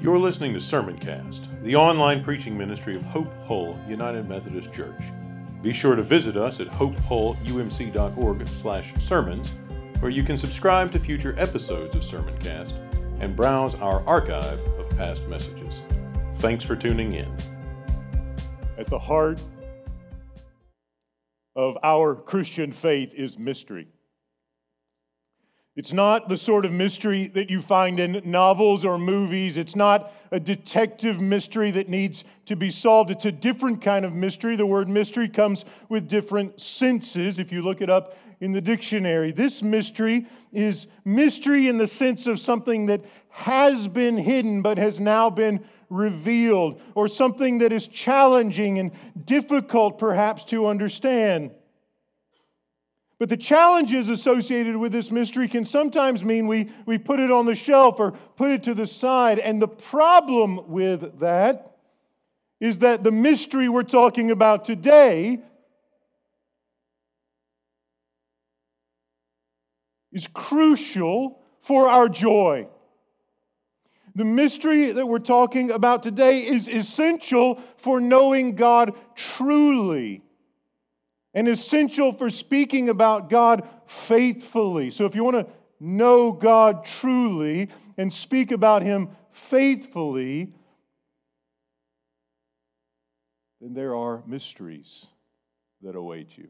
You're listening to Sermoncast, the online preaching ministry of Hope Hull United Methodist Church. Be sure to visit us at hopehullumc.org/sermons, where you can subscribe to future episodes of Sermoncast and browse our archive of past messages. Thanks for tuning in. At the heart of our Christian faith is mystery. It's not the sort of mystery that you find in novels or movies. It's not a detective mystery that needs to be solved. It's a different kind of mystery. The word mystery comes with different senses if you look it up in the dictionary. This mystery is mystery in the sense of something that has been hidden but has now been revealed, or something that is challenging and difficult perhaps to understand. But the challenges associated with this mystery can sometimes mean we, we put it on the shelf or put it to the side. And the problem with that is that the mystery we're talking about today is crucial for our joy. The mystery that we're talking about today is essential for knowing God truly and essential for speaking about God faithfully. So, if you want to know God truly and speak about Him faithfully, then there are mysteries that await you.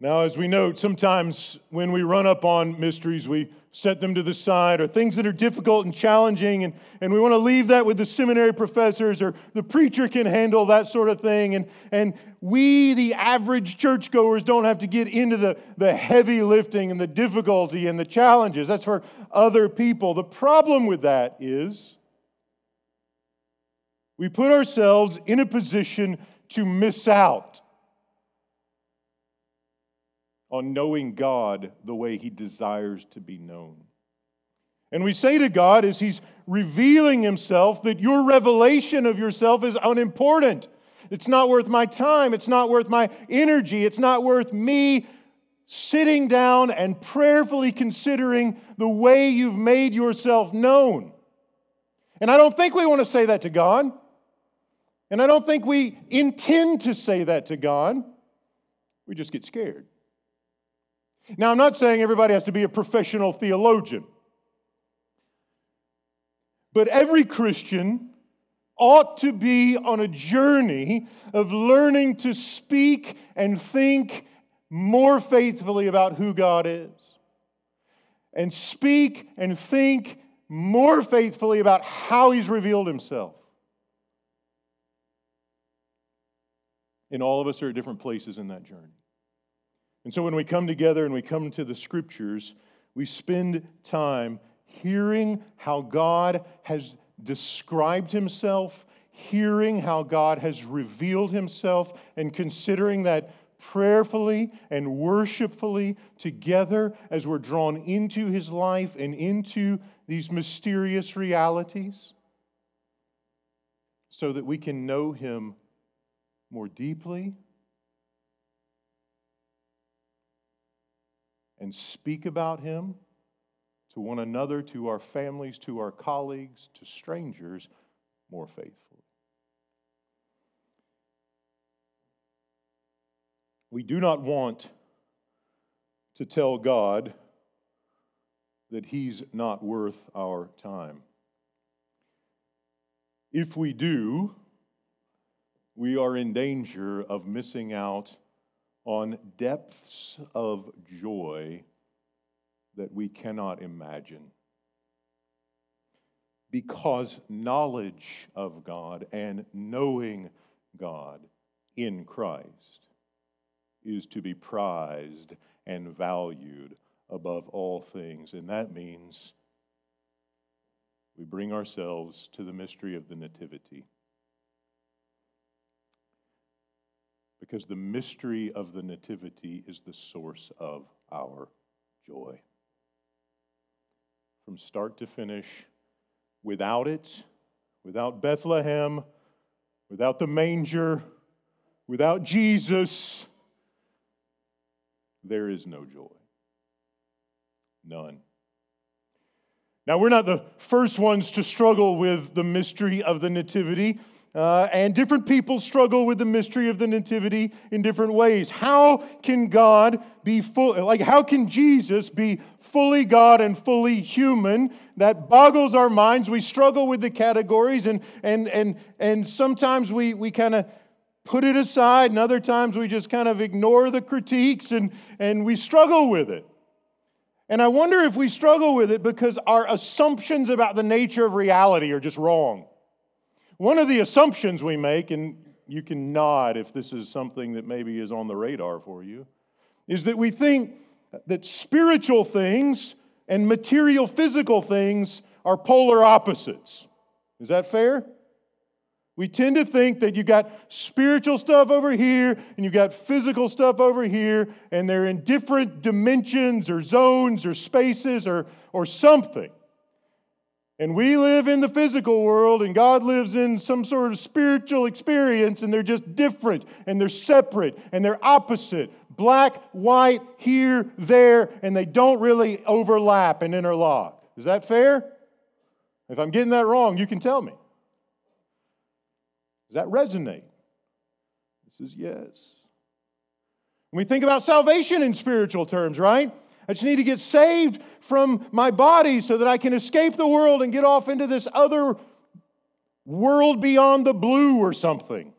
Now, as we note, sometimes when we run up on mysteries, we set them to the side or things that are difficult and challenging, and, and we want to leave that with the seminary professors or the preacher can handle that sort of thing. And, and we, the average churchgoers, don't have to get into the, the heavy lifting and the difficulty and the challenges. That's for other people. The problem with that is we put ourselves in a position to miss out on knowing God the way He desires to be known. And we say to God as He's revealing Himself that your revelation of yourself is unimportant. It's not worth my time. It's not worth my energy. It's not worth me sitting down and prayerfully considering the way you've made yourself known. And I don't think we want to say that to God. And I don't think we intend to say that to God. We just get scared. Now, I'm not saying everybody has to be a professional theologian, but every Christian ought to be on a journey of learning to speak and think more faithfully about who God is, and speak and think more faithfully about how He's revealed Himself. And all of us are at different places in that journey. And so when we come together and we come to the scriptures, we spend time hearing how God has described himself, hearing how God has revealed himself, and considering that prayerfully and worshipfully together as we're drawn into his life and into these mysterious realities so that we can know him more deeply and speak about him to one another, to our families, to our colleagues, to strangers more faithfully. We do not want to tell God that He's not worth our time. If we do, we are in danger of missing out on depths of joy that we cannot imagine. Because knowledge of God and knowing God in Christ is to be prized and valued above all things. And that means we bring ourselves to the mystery of the Nativity. Because the mystery of the Nativity is the source of our joy. From start to finish, without it, without Bethlehem, without the manger, without Jesus, there is no joy. None. Now, we're not the first ones to struggle with the mystery of the Nativity. Uh, and different people struggle with the mystery of the nativity in different ways. How can God be full, like, how can Jesus be fully God and fully human? That boggles our minds. We struggle with the categories, and, and, and, and sometimes we, we kind of put it aside, and other times we just kind of ignore the critiques and, and we struggle with it. And I wonder if we struggle with it because our assumptions about the nature of reality are just wrong. One of the assumptions we make, and you can nod if this is something that maybe is on the radar for you, is that we think that spiritual things and material physical things are polar opposites. Is that fair? We tend to think that you got spiritual stuff over here and you got physical stuff over here, and they're in different dimensions or zones or spaces or, or something. And we live in the physical world, and God lives in some sort of spiritual experience, and they're just different, and they're separate, and they're opposite black, white, here, there, and they don't really overlap and interlock. Is that fair? If I'm getting that wrong, you can tell me. Does that resonate? This is yes. When we think about salvation in spiritual terms, right? I just need to get saved from my body so that I can escape the world and get off into this other world beyond the blue or something.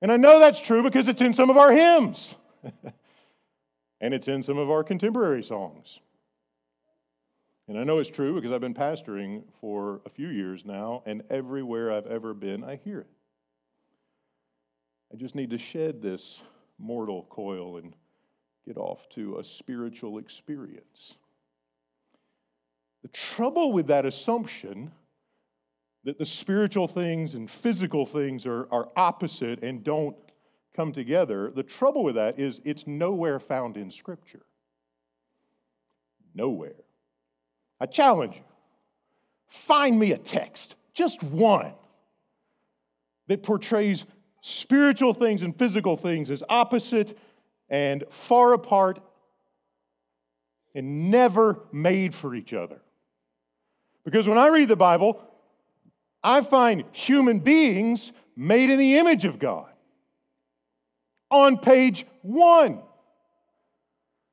And I know that's true because it's in some of our hymns, and it's in some of our contemporary songs. And I know it's true because I've been pastoring for a few years now, and everywhere I've ever been, I hear it. I just need to shed this mortal coil and get off to a spiritual experience. The trouble with that assumption that the spiritual things and physical things are, are opposite and don't come together, the trouble with that is it's nowhere found in Scripture. Nowhere. I challenge you find me a text, just one, that portrays spiritual things and physical things as opposite and far apart and never made for each other. Because when I read the Bible, I find human beings made in the image of God. On page one,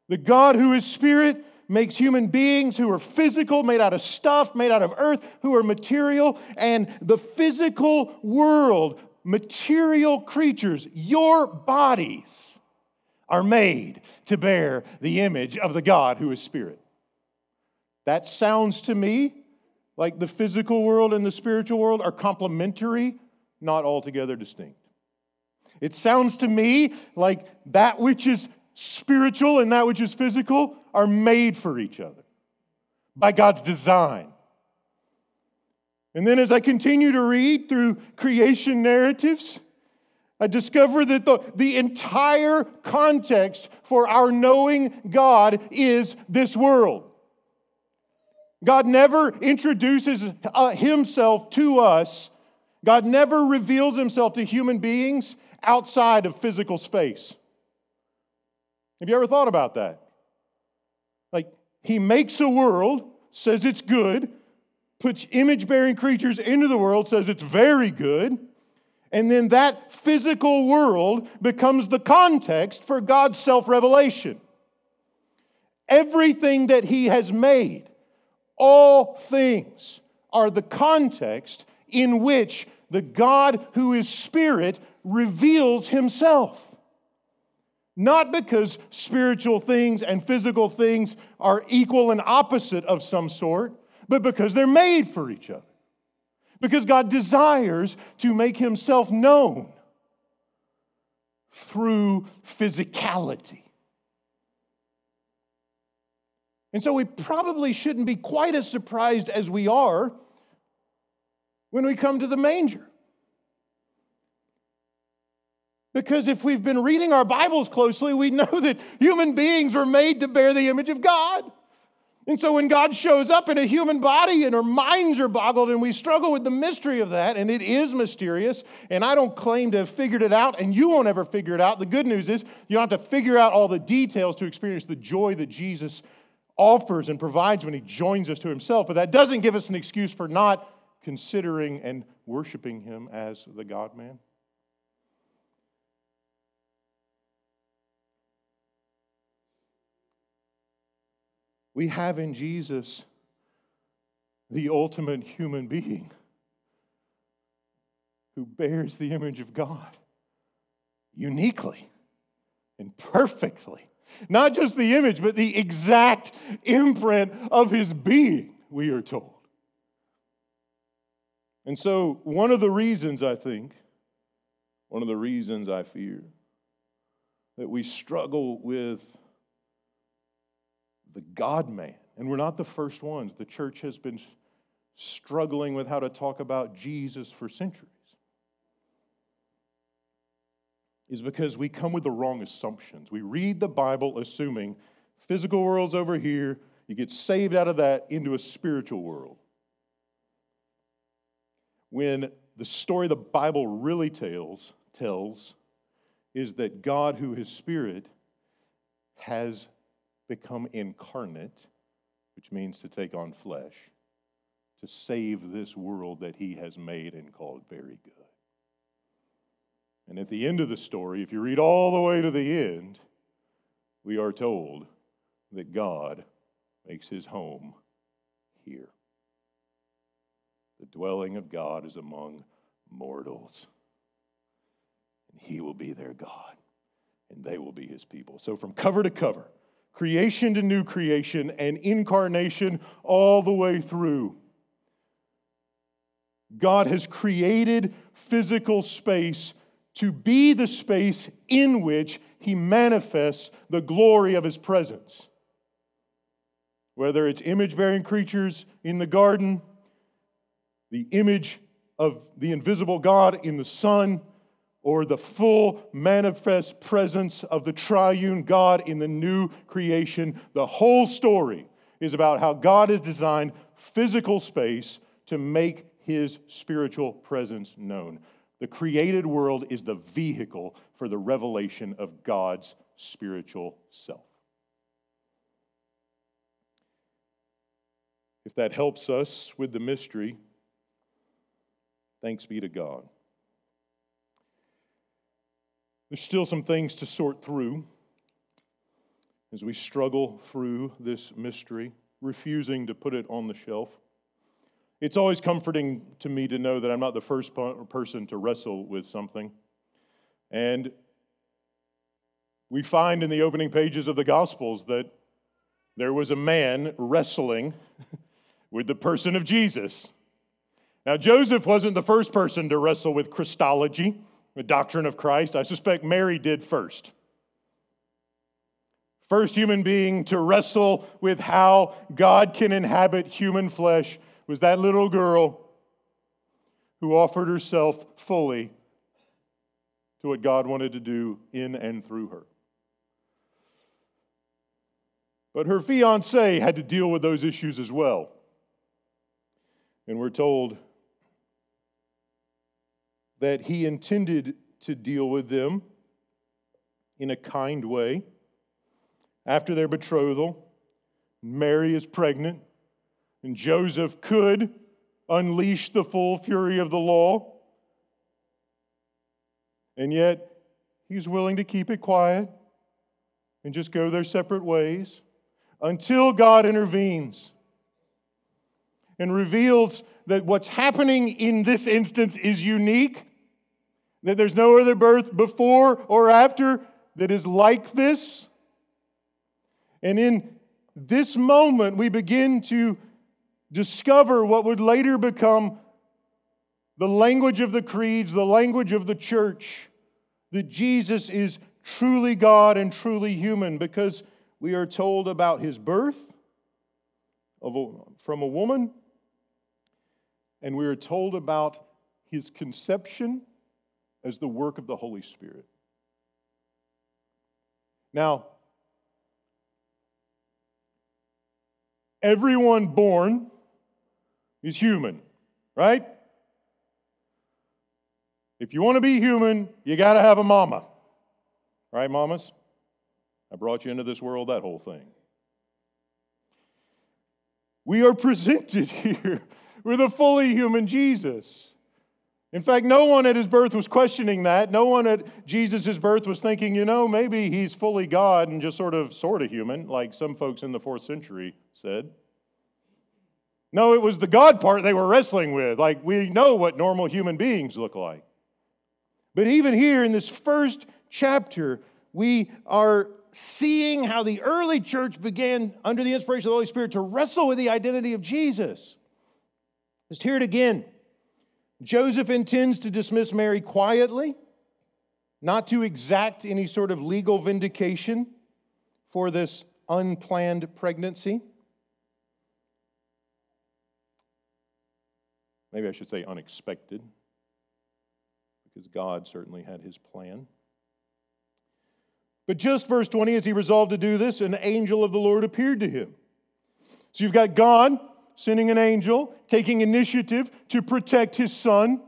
the God who is spirit makes human beings who are physical, made out of stuff, made out of earth, who are material, and the physical world, material creatures, your bodies are made to bear the image of the God who is spirit. That sounds to me like the physical world and the spiritual world are complementary, not altogether distinct. It sounds to me like that which is spiritual and that which is physical are made for each other by God's design. And then as I continue to read through creation narratives, I discover that the, the entire context for our knowing God is this world. God never introduces uh, himself to us, God never reveals himself to human beings outside of physical space. Have you ever thought about that? Like, he makes a world, says it's good, puts image bearing creatures into the world, says it's very good and then that physical world becomes the context for God's self revelation. Everything that He has made, all things, are the context in which the God who is Spirit reveals Himself. Not because spiritual things and physical things are equal and opposite of some sort, but because they're made for each other. Because God desires to make himself known through physicality. And so we probably shouldn't be quite as surprised as we are when we come to the manger. Because if we've been reading our Bibles closely, we know that human beings were made to bear the image of God. And so when God shows up in a human body and our minds are boggled and we struggle with the mystery of that, and it is mysterious, and I don't claim to have figured it out, and you won't ever figure it out. The good news is you don't have to figure out all the details to experience the joy that Jesus offers and provides when he joins us to himself, but that doesn't give us an excuse for not considering and worshiping him as the God man. We have in Jesus the ultimate human being who bears the image of God uniquely and perfectly. Not just the image, but the exact imprint of his being, we are told. And so, one of the reasons I think, one of the reasons I fear that we struggle with the God man, and we're not the first ones, the church has been struggling with how to talk about Jesus for centuries, is because we come with the wrong assumptions. We read the Bible assuming physical world's over here, you get saved out of that into a spiritual world. When the story the Bible really tells, tells is that God, who is spirit, has become incarnate, which means to take on flesh, to save this world that he has made and called very good. And at the end of the story, if you read all the way to the end, we are told that God makes his home here. The dwelling of God is among mortals. And he will be their God, and they will be his people. So, from cover to cover, creation to new creation, and incarnation all the way through, God has created physical space to be the space in which he manifests the glory of his presence. Whether it's image bearing creatures in the garden, the image of the invisible God in the Son, or the full manifest presence of the triune God in the new creation. The whole story is about how God has designed physical space to make his spiritual presence known. The created world is the vehicle for the revelation of God's spiritual self. If that helps us with the mystery, Thanks be to God. There's still some things to sort through as we struggle through this mystery, refusing to put it on the shelf. It's always comforting to me to know that I'm not the first person to wrestle with something. And we find in the opening pages of the Gospels that there was a man wrestling with the person of Jesus. Now, Joseph wasn't the first person to wrestle with Christology, the doctrine of Christ. I suspect Mary did first. First human being to wrestle with how God can inhabit human flesh was that little girl who offered herself fully to what God wanted to do in and through her. But her fiance had to deal with those issues as well. And we're told that he intended to deal with them in a kind way. After their betrothal, Mary is pregnant, and Joseph could unleash the full fury of the law. And yet, he's willing to keep it quiet and just go their separate ways until God intervenes and reveals that what's happening in this instance is unique, that there's no other birth before or after that is like this. And in this moment, we begin to discover what would later become the language of the creeds, the language of the church, that Jesus is truly God and truly human because we are told about his birth from a woman and we are told about his conception as the work of the Holy Spirit. Now, everyone born is human, right? If you want to be human, you got to have a mama. Right, mamas? I brought you into this world, that whole thing. we are presented here with a fully human Jesus. In fact, no one at his birth was questioning that. No one at Jesus' birth was thinking, you know, maybe he's fully God and just sort of, sort of human, like some folks in the fourth century said. No, it was the God part they were wrestling with. Like, we know what normal human beings look like. But even here in this first chapter, we are seeing how the early church began, under the inspiration of the Holy Spirit, to wrestle with the identity of Jesus. Let's hear it again. Joseph intends to dismiss Mary quietly, not to exact any sort of legal vindication for this unplanned pregnancy. Maybe I should say unexpected, because God certainly had his plan. But just verse 20, as he resolved to do this, an angel of the Lord appeared to him. So you've got God sending an angel, taking initiative to protect his son.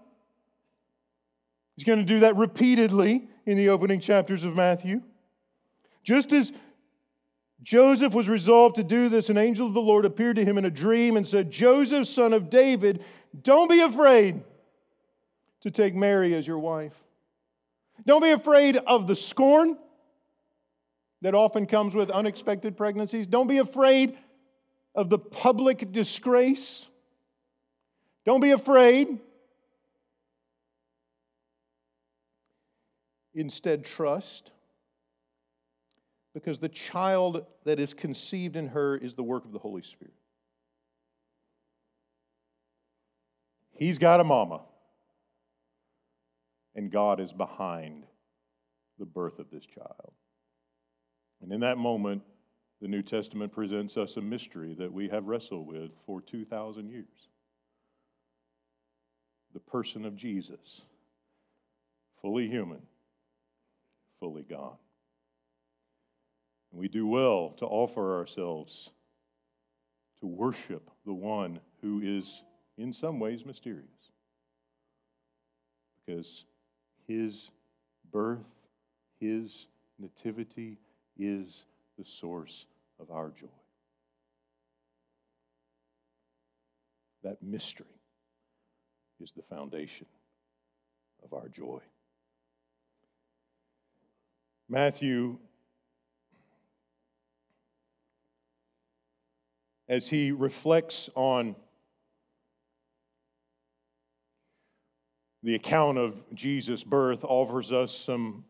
He's going to do that repeatedly in the opening chapters of Matthew. Just as Joseph was resolved to do this, an angel of the Lord appeared to him in a dream and said, Joseph, son of David, don't be afraid to take Mary as your wife. Don't be afraid of the scorn that often comes with unexpected pregnancies. Don't be afraid of the public disgrace. Don't be afraid. Instead, trust. Because the child that is conceived in her is the work of the Holy Spirit. He's got a mama, and God is behind the birth of this child. And in that moment, the New Testament presents us a mystery that we have wrestled with for 2,000 years the person of Jesus, fully human, fully God. And we do well to offer ourselves to worship the one who is, in some ways, mysterious. Because his birth, his nativity is the source of our joy. That mystery is the foundation of our joy. Matthew, as he reflects on the account of Jesus' birth, offers us some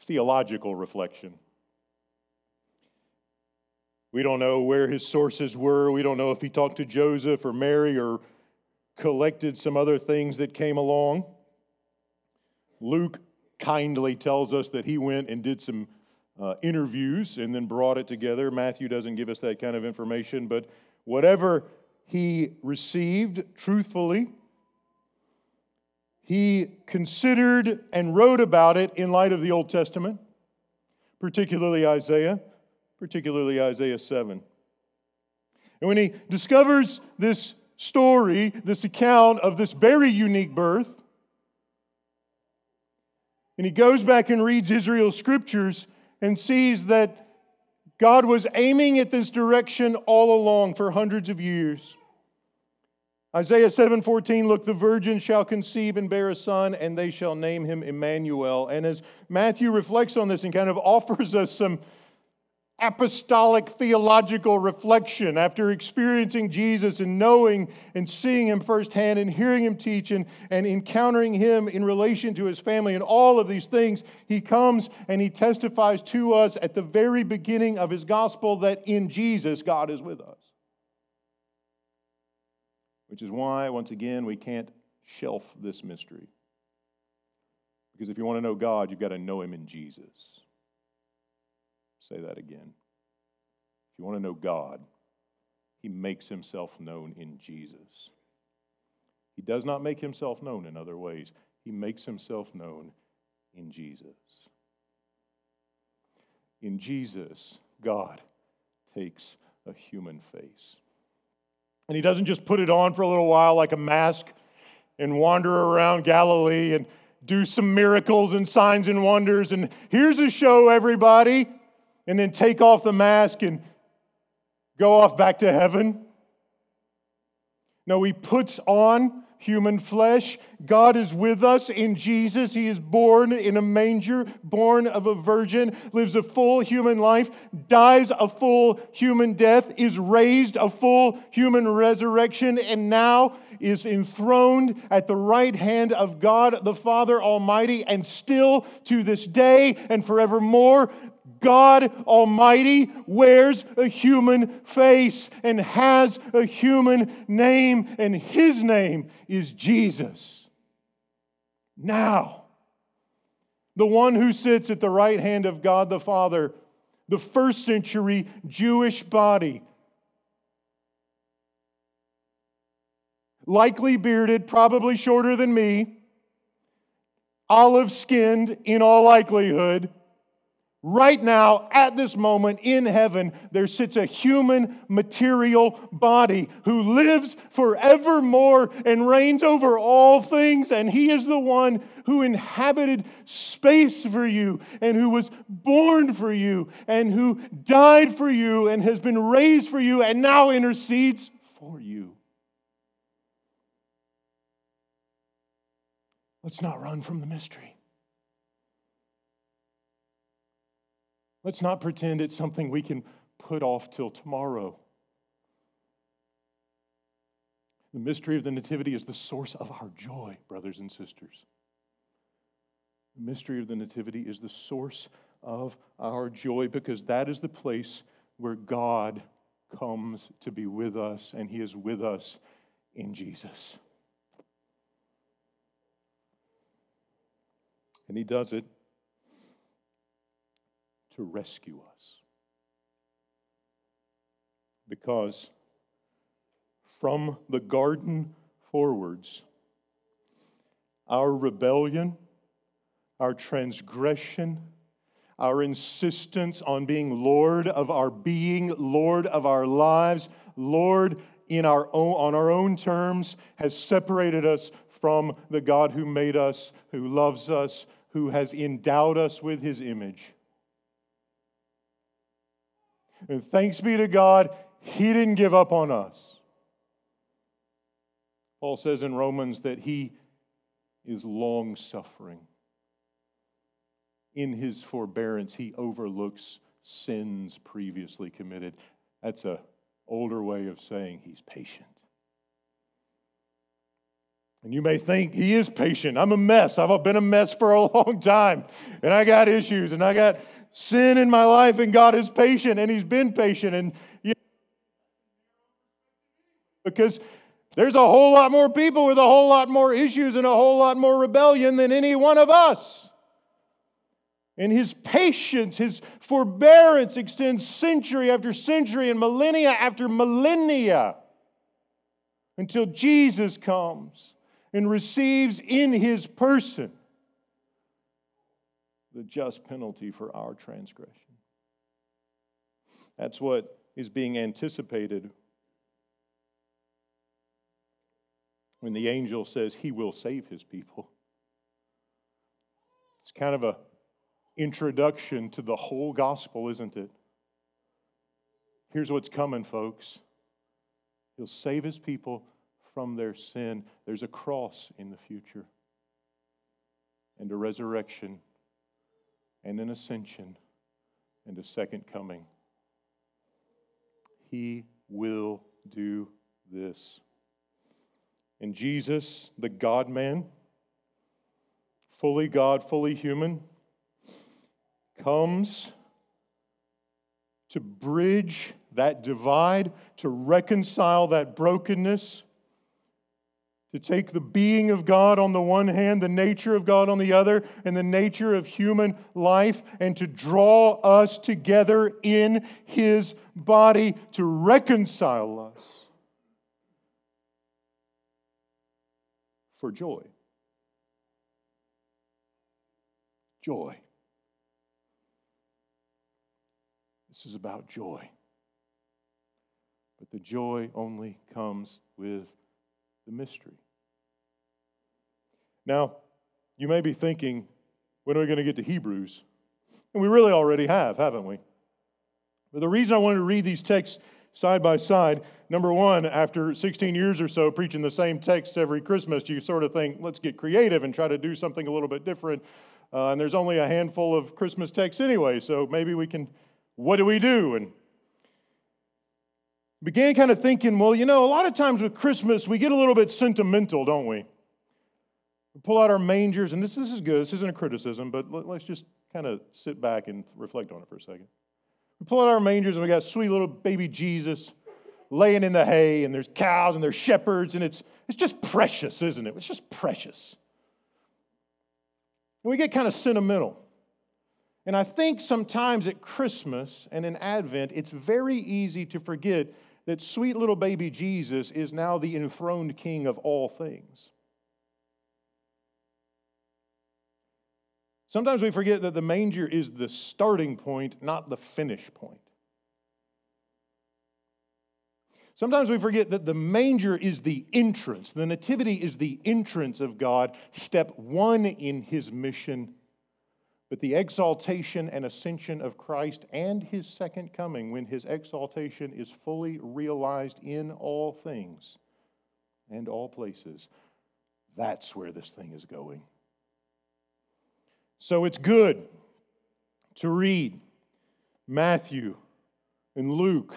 theological reflection. We don't know where his sources were. We don't know if he talked to Joseph or Mary or collected some other things that came along. Luke kindly tells us that he went and did some uh, interviews and then brought it together. Matthew doesn't give us that kind of information, but whatever he received truthfully, he considered and wrote about it in light of the Old Testament, particularly Isaiah particularly Isaiah 7. And when he discovers this story, this account of this very unique birth, and he goes back and reads Israel's scriptures and sees that God was aiming at this direction all along for hundreds of years. Isaiah 7:14 look the virgin shall conceive and bear a son and they shall name him Emmanuel. And as Matthew reflects on this and kind of offers us some apostolic theological reflection after experiencing Jesus and knowing and seeing him firsthand and hearing him teach and, and encountering him in relation to his family and all of these things, he comes and he testifies to us at the very beginning of his gospel that in Jesus, God is with us. Which is why, once again, we can't shelf this mystery. Because if you want to know God, you've got to know him in Jesus. Say that again. If you want to know God, he makes himself known in Jesus. He does not make himself known in other ways, he makes himself known in Jesus. In Jesus, God takes a human face. And he doesn't just put it on for a little while like a mask and wander around Galilee and do some miracles and signs and wonders. And here's a show, everybody and then take off the mask and go off back to heaven. No, he puts on human flesh. God is with us in Jesus. He is born in a manger, born of a virgin, lives a full human life, dies a full human death, is raised a full human resurrection, and now is enthroned at the right hand of God the Father Almighty, and still to this day and forevermore God Almighty wears a human face and has a human name, and his name is Jesus. Now, the one who sits at the right hand of God the Father, the first century Jewish body, likely bearded, probably shorter than me, olive skinned in all likelihood Right now, at this moment in heaven, there sits a human material body who lives forevermore and reigns over all things. And he is the one who inhabited space for you and who was born for you and who died for you and has been raised for you and now intercedes for you. Let's not run from the mystery. Let's not pretend it's something we can put off till tomorrow. The mystery of the Nativity is the source of our joy, brothers and sisters. The mystery of the Nativity is the source of our joy because that is the place where God comes to be with us, and He is with us in Jesus. And He does it to rescue us. Because from the garden forwards, our rebellion, our transgression, our insistence on being Lord of our being, Lord of our lives, Lord in our own, on our own terms, has separated us from the God who made us, who loves us, who has endowed us with his image. And thanks be to God, He didn't give up on us. Paul says in Romans that He is long suffering. In His forbearance, He overlooks sins previously committed. That's an older way of saying He's patient. And you may think he is patient. I'm a mess. I've been a mess for a long time. And I got issues and I got sin in my life, and God is patient, and He's been patient. And you know, because there's a whole lot more people with a whole lot more issues and a whole lot more rebellion than any one of us. And his patience, his forbearance extends century after century and millennia after millennia until Jesus comes and receives in his person the just penalty for our transgression. That's what is being anticipated when the angel says he will save his people. It's kind of a introduction to the whole gospel, isn't it? Here's what's coming, folks. He'll save his people from their sin. There's a cross in the future and a resurrection and an ascension and a second coming. He will do this. And Jesus, the God man, fully God, fully human, comes to bridge that divide, to reconcile that brokenness to take the being of God on the one hand, the nature of God on the other, and the nature of human life, and to draw us together in His body to reconcile us for joy. Joy. This is about joy. But the joy only comes with the mystery. Now, you may be thinking, when are we going to get to Hebrews? And we really already have, haven't we? But the reason I wanted to read these texts side by side. Number one, after 16 years or so preaching the same text every Christmas, you sort of think, let's get creative and try to do something a little bit different. Uh, and there's only a handful of Christmas texts anyway, so maybe we can, what do we do? And began kind of thinking, well, you know, a lot of times with Christmas, we get a little bit sentimental, don't we? We pull out our mangers, and this, this is good. This isn't a criticism, but let, let's just kind of sit back and reflect on it for a second. We pull out our mangers, and we got sweet little baby Jesus laying in the hay, and there's cows and there's shepherds, and it's, it's just precious, isn't it? It's just precious. And we get kind of sentimental. And I think sometimes at Christmas and in Advent, it's very easy to forget that sweet little baby Jesus is now the enthroned king of all things. Sometimes we forget that the manger is the starting point, not the finish point. Sometimes we forget that the manger is the entrance. The nativity is the entrance of God, step one in his mission. But the exaltation and ascension of Christ and his second coming, when his exaltation is fully realized in all things and all places, that's where this thing is going. So it's good to read Matthew and Luke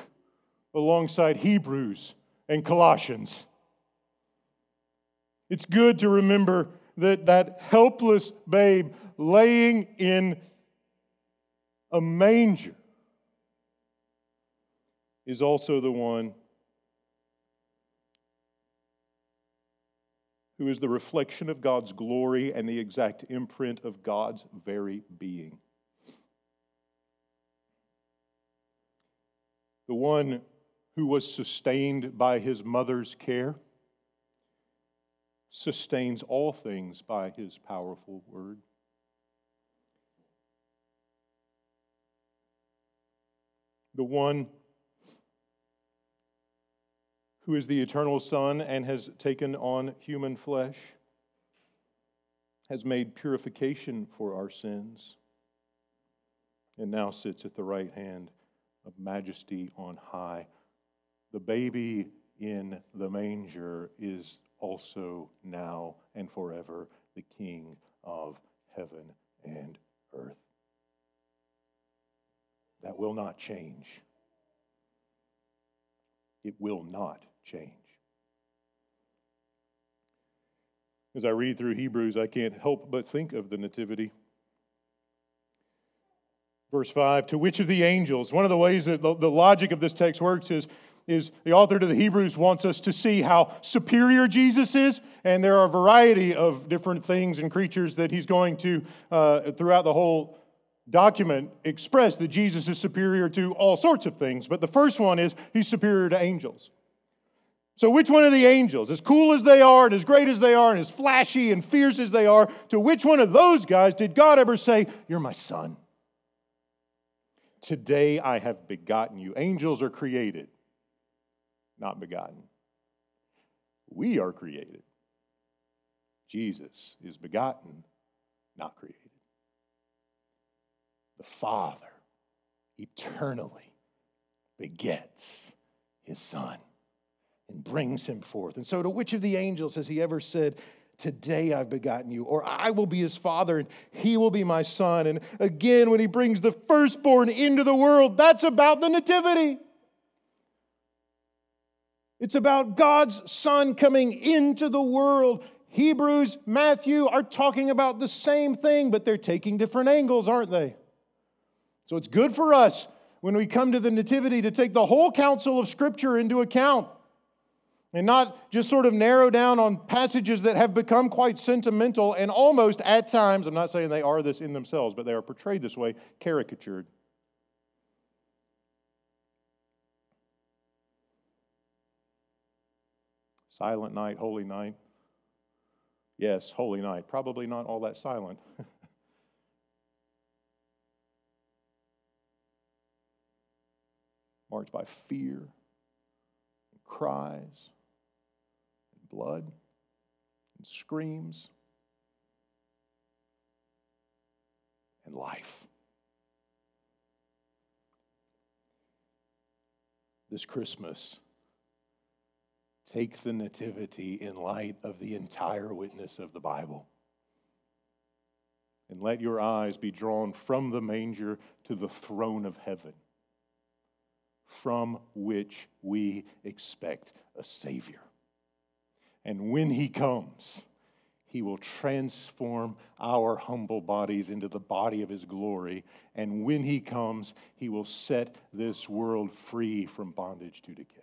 alongside Hebrews and Colossians. It's good to remember that that helpless babe laying in a manger is also the one who is the reflection of God's glory and the exact imprint of God's very being. The one who was sustained by his mother's care sustains all things by his powerful word. The one who is the eternal Son and has taken on human flesh, has made purification for our sins, and now sits at the right hand of majesty on high. The baby in the manger is also now and forever the King of heaven and earth. That will not change. It will not change. As I read through Hebrews, I can't help but think of the Nativity. Verse 5 To which of the angels, one of the ways that the, logic of this text works is, is the author to the Hebrews wants us to see how superior Jesus is, and there are a variety of different things and creatures that he's going to, uh, throughout the whole document, express that Jesus is superior to all sorts of things. But the first one is he's superior to angels. So, which one of the angels, as cool as they are, and as great as they are, and as flashy and fierce as they are, to which one of those guys did God ever say, You're my son? Today I have begotten you. Angels are created, not begotten. We are created. Jesus is begotten, not created. The Father eternally begets his Son and brings him forth. And so, to which of the angels has he ever said, Today I've begotten you, or I will be his father and he will be my son? And again, when he brings the firstborn into the world, that's about the nativity. It's about God's son coming into the world. Hebrews, Matthew are talking about the same thing, but they're taking different angles, aren't they? So it's good for us when we come to the Nativity to take the whole counsel of Scripture into account and not just sort of narrow down on passages that have become quite sentimental and almost at times, I'm not saying they are this in themselves, but they are portrayed this way, caricatured. Silent night, holy night. Yes, holy night. Probably not all that silent. Marked by fear and cries and blood and screams and life. this Christmas, take the Nativity in light of the entire witness of the Bible. And let your eyes be drawn from the manger to the throne of heaven, from which we expect a Savior. And when He comes, He will transform our humble bodies into the body of His glory. And when He comes, He will set this world free from bondage to decay.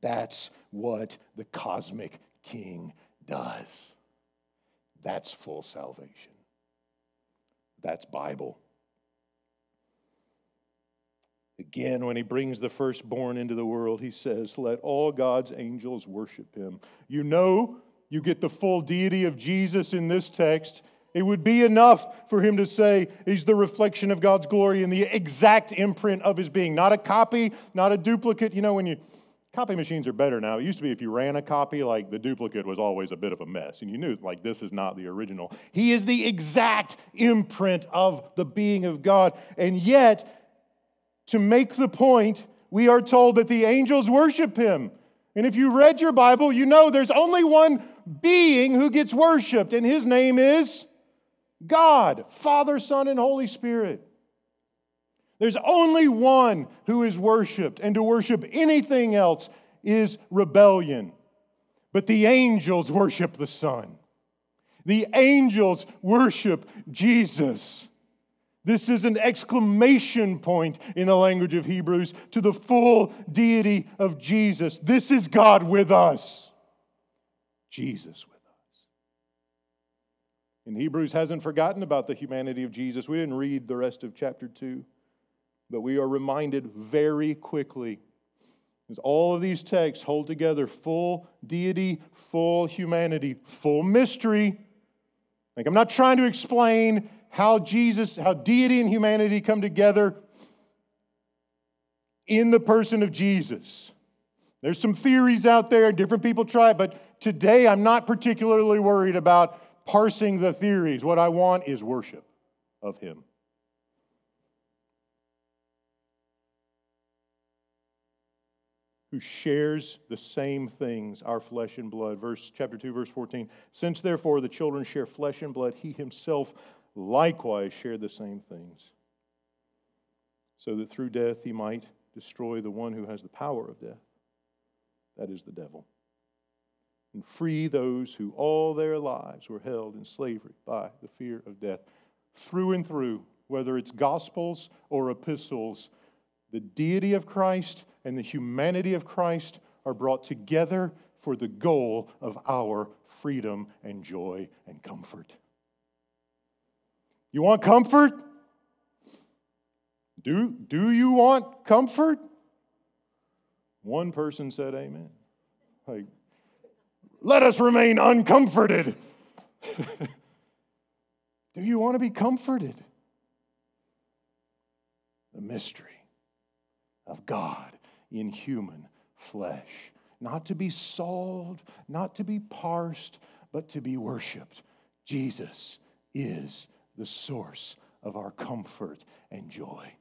That's what the cosmic king does. That's full salvation. That's Bible. Again, when he brings the firstborn into the world, he says, Let all God's angels worship him. You know, you get the full deity of Jesus in this text. It would be enough for him to say he's the reflection of God's glory and the exact imprint of his being, not a copy, not a duplicate. You know, when you Copy machines are better now. It used to be if you ran a copy, like the duplicate was always a bit of a mess, and you knew, like, this is not the original. He is the exact imprint of the being of God. And yet, to make the point, we are told that the angels worship him. And if you read your Bible, you know there's only one being who gets worshiped, and his name is God, Father, Son, and Holy Spirit. There's only one who is worshiped, and to worship anything else is rebellion. But the angels worship the Son. The angels worship Jesus. This is an exclamation point in the language of Hebrews to the full deity of Jesus. This is God with us. Jesus with us. And Hebrews hasn't forgotten about the humanity of Jesus. We didn't read the rest of chapter 2. But we are reminded very quickly as all of these texts hold together full deity, full humanity, full mystery. Like, I'm not trying to explain how Jesus, how deity and humanity come together in the person of Jesus. There's some theories out there, different people try, but today I'm not particularly worried about parsing the theories. What I want is worship of Him. Who shares the same things, our flesh and blood. Verse chapter 2, verse 14. Since therefore the children share flesh and blood, he himself likewise shared the same things, so that through death he might destroy the one who has the power of death, that is the devil, and free those who all their lives were held in slavery by the fear of death. Through and through, whether it's gospels or epistles, the deity of Christ and the humanity of Christ are brought together for the goal of our freedom and joy and comfort. You want comfort? Do, do you want comfort? One person said amen. Like, let us remain uncomforted. do you want to be comforted? The mystery of God in human flesh. Not to be solved, not to be parsed, but to be worshiped. Jesus is the source of our comfort and joy.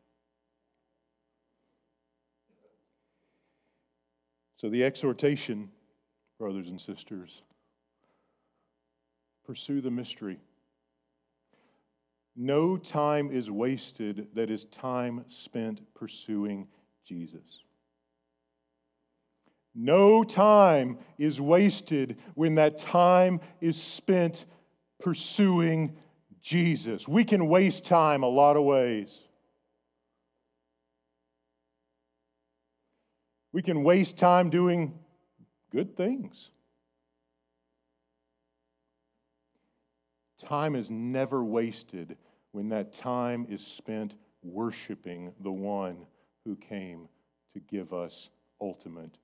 So, the exhortation, brothers and sisters, pursue the mystery. No time is wasted that is time spent pursuing Jesus. No time is wasted when that time is spent pursuing Jesus. We can waste time a lot of ways. We can waste time doing good things. Time is never wasted when that time is spent worshiping the one who came to give us ultimate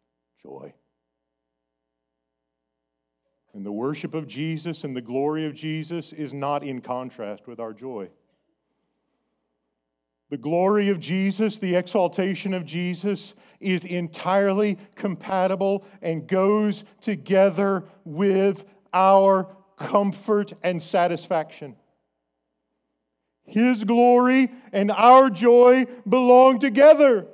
joy. And the worship of Jesus and the glory of Jesus is not in contrast with our joy. The glory of Jesus, the exaltation of Jesus, is entirely compatible and goes together with our comfort and satisfaction. His glory and our joy belong together.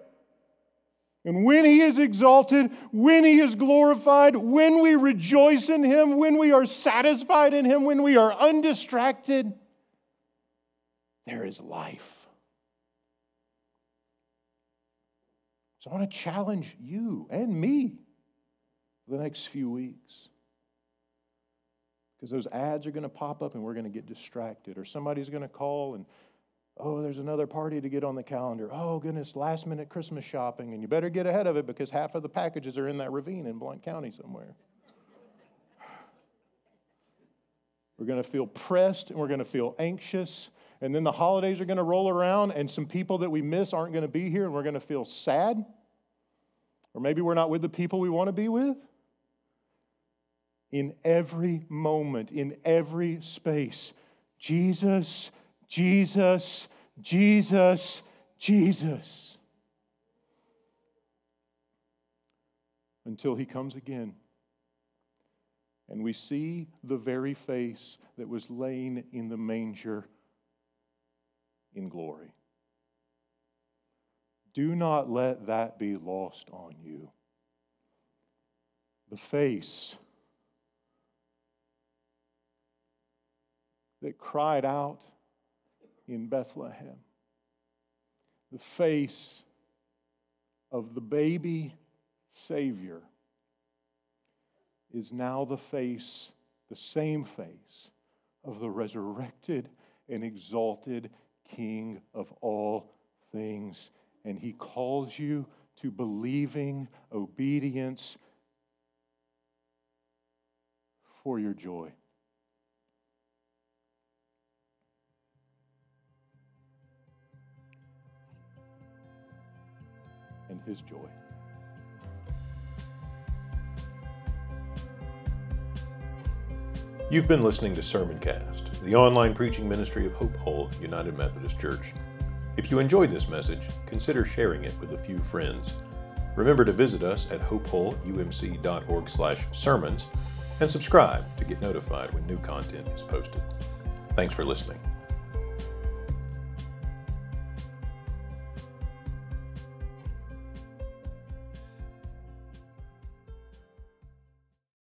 And when He is exalted, when He is glorified, when we rejoice in Him, when we are satisfied in Him, when we are undistracted, there is life. So I want to challenge you and me for the next few weeks. Because those ads are going to pop up and we're going to get distracted, or somebody's going to call and Oh, there's another party to get on the calendar. Oh, goodness, last minute Christmas shopping. And you better get ahead of it because half of the packages are in that ravine in Blount County somewhere. We're going to feel pressed and we're going to feel anxious. And then the holidays are going to roll around, and some people that we miss aren't going to be here, and we're going to feel sad. Or maybe we're not with the people we want to be with. In every moment, in every space, Jesus Jesus, Jesus, Jesus. Until he comes again. And we see the very face that was laying in the manger in glory. Do not let that be lost on you. The face that cried out in Bethlehem. The face of the baby Savior is now the face, the same face of the resurrected and exalted King of all things. And he calls you to believing obedience for your joy. His joy. You've been listening to Sermoncast, the online preaching ministry of Hope Hull United Methodist Church. If you enjoyed this message, consider sharing it with a few friends. Remember to visit us at hopehullumc.org/sermons and subscribe to get notified when new content is posted. Thanks for listening.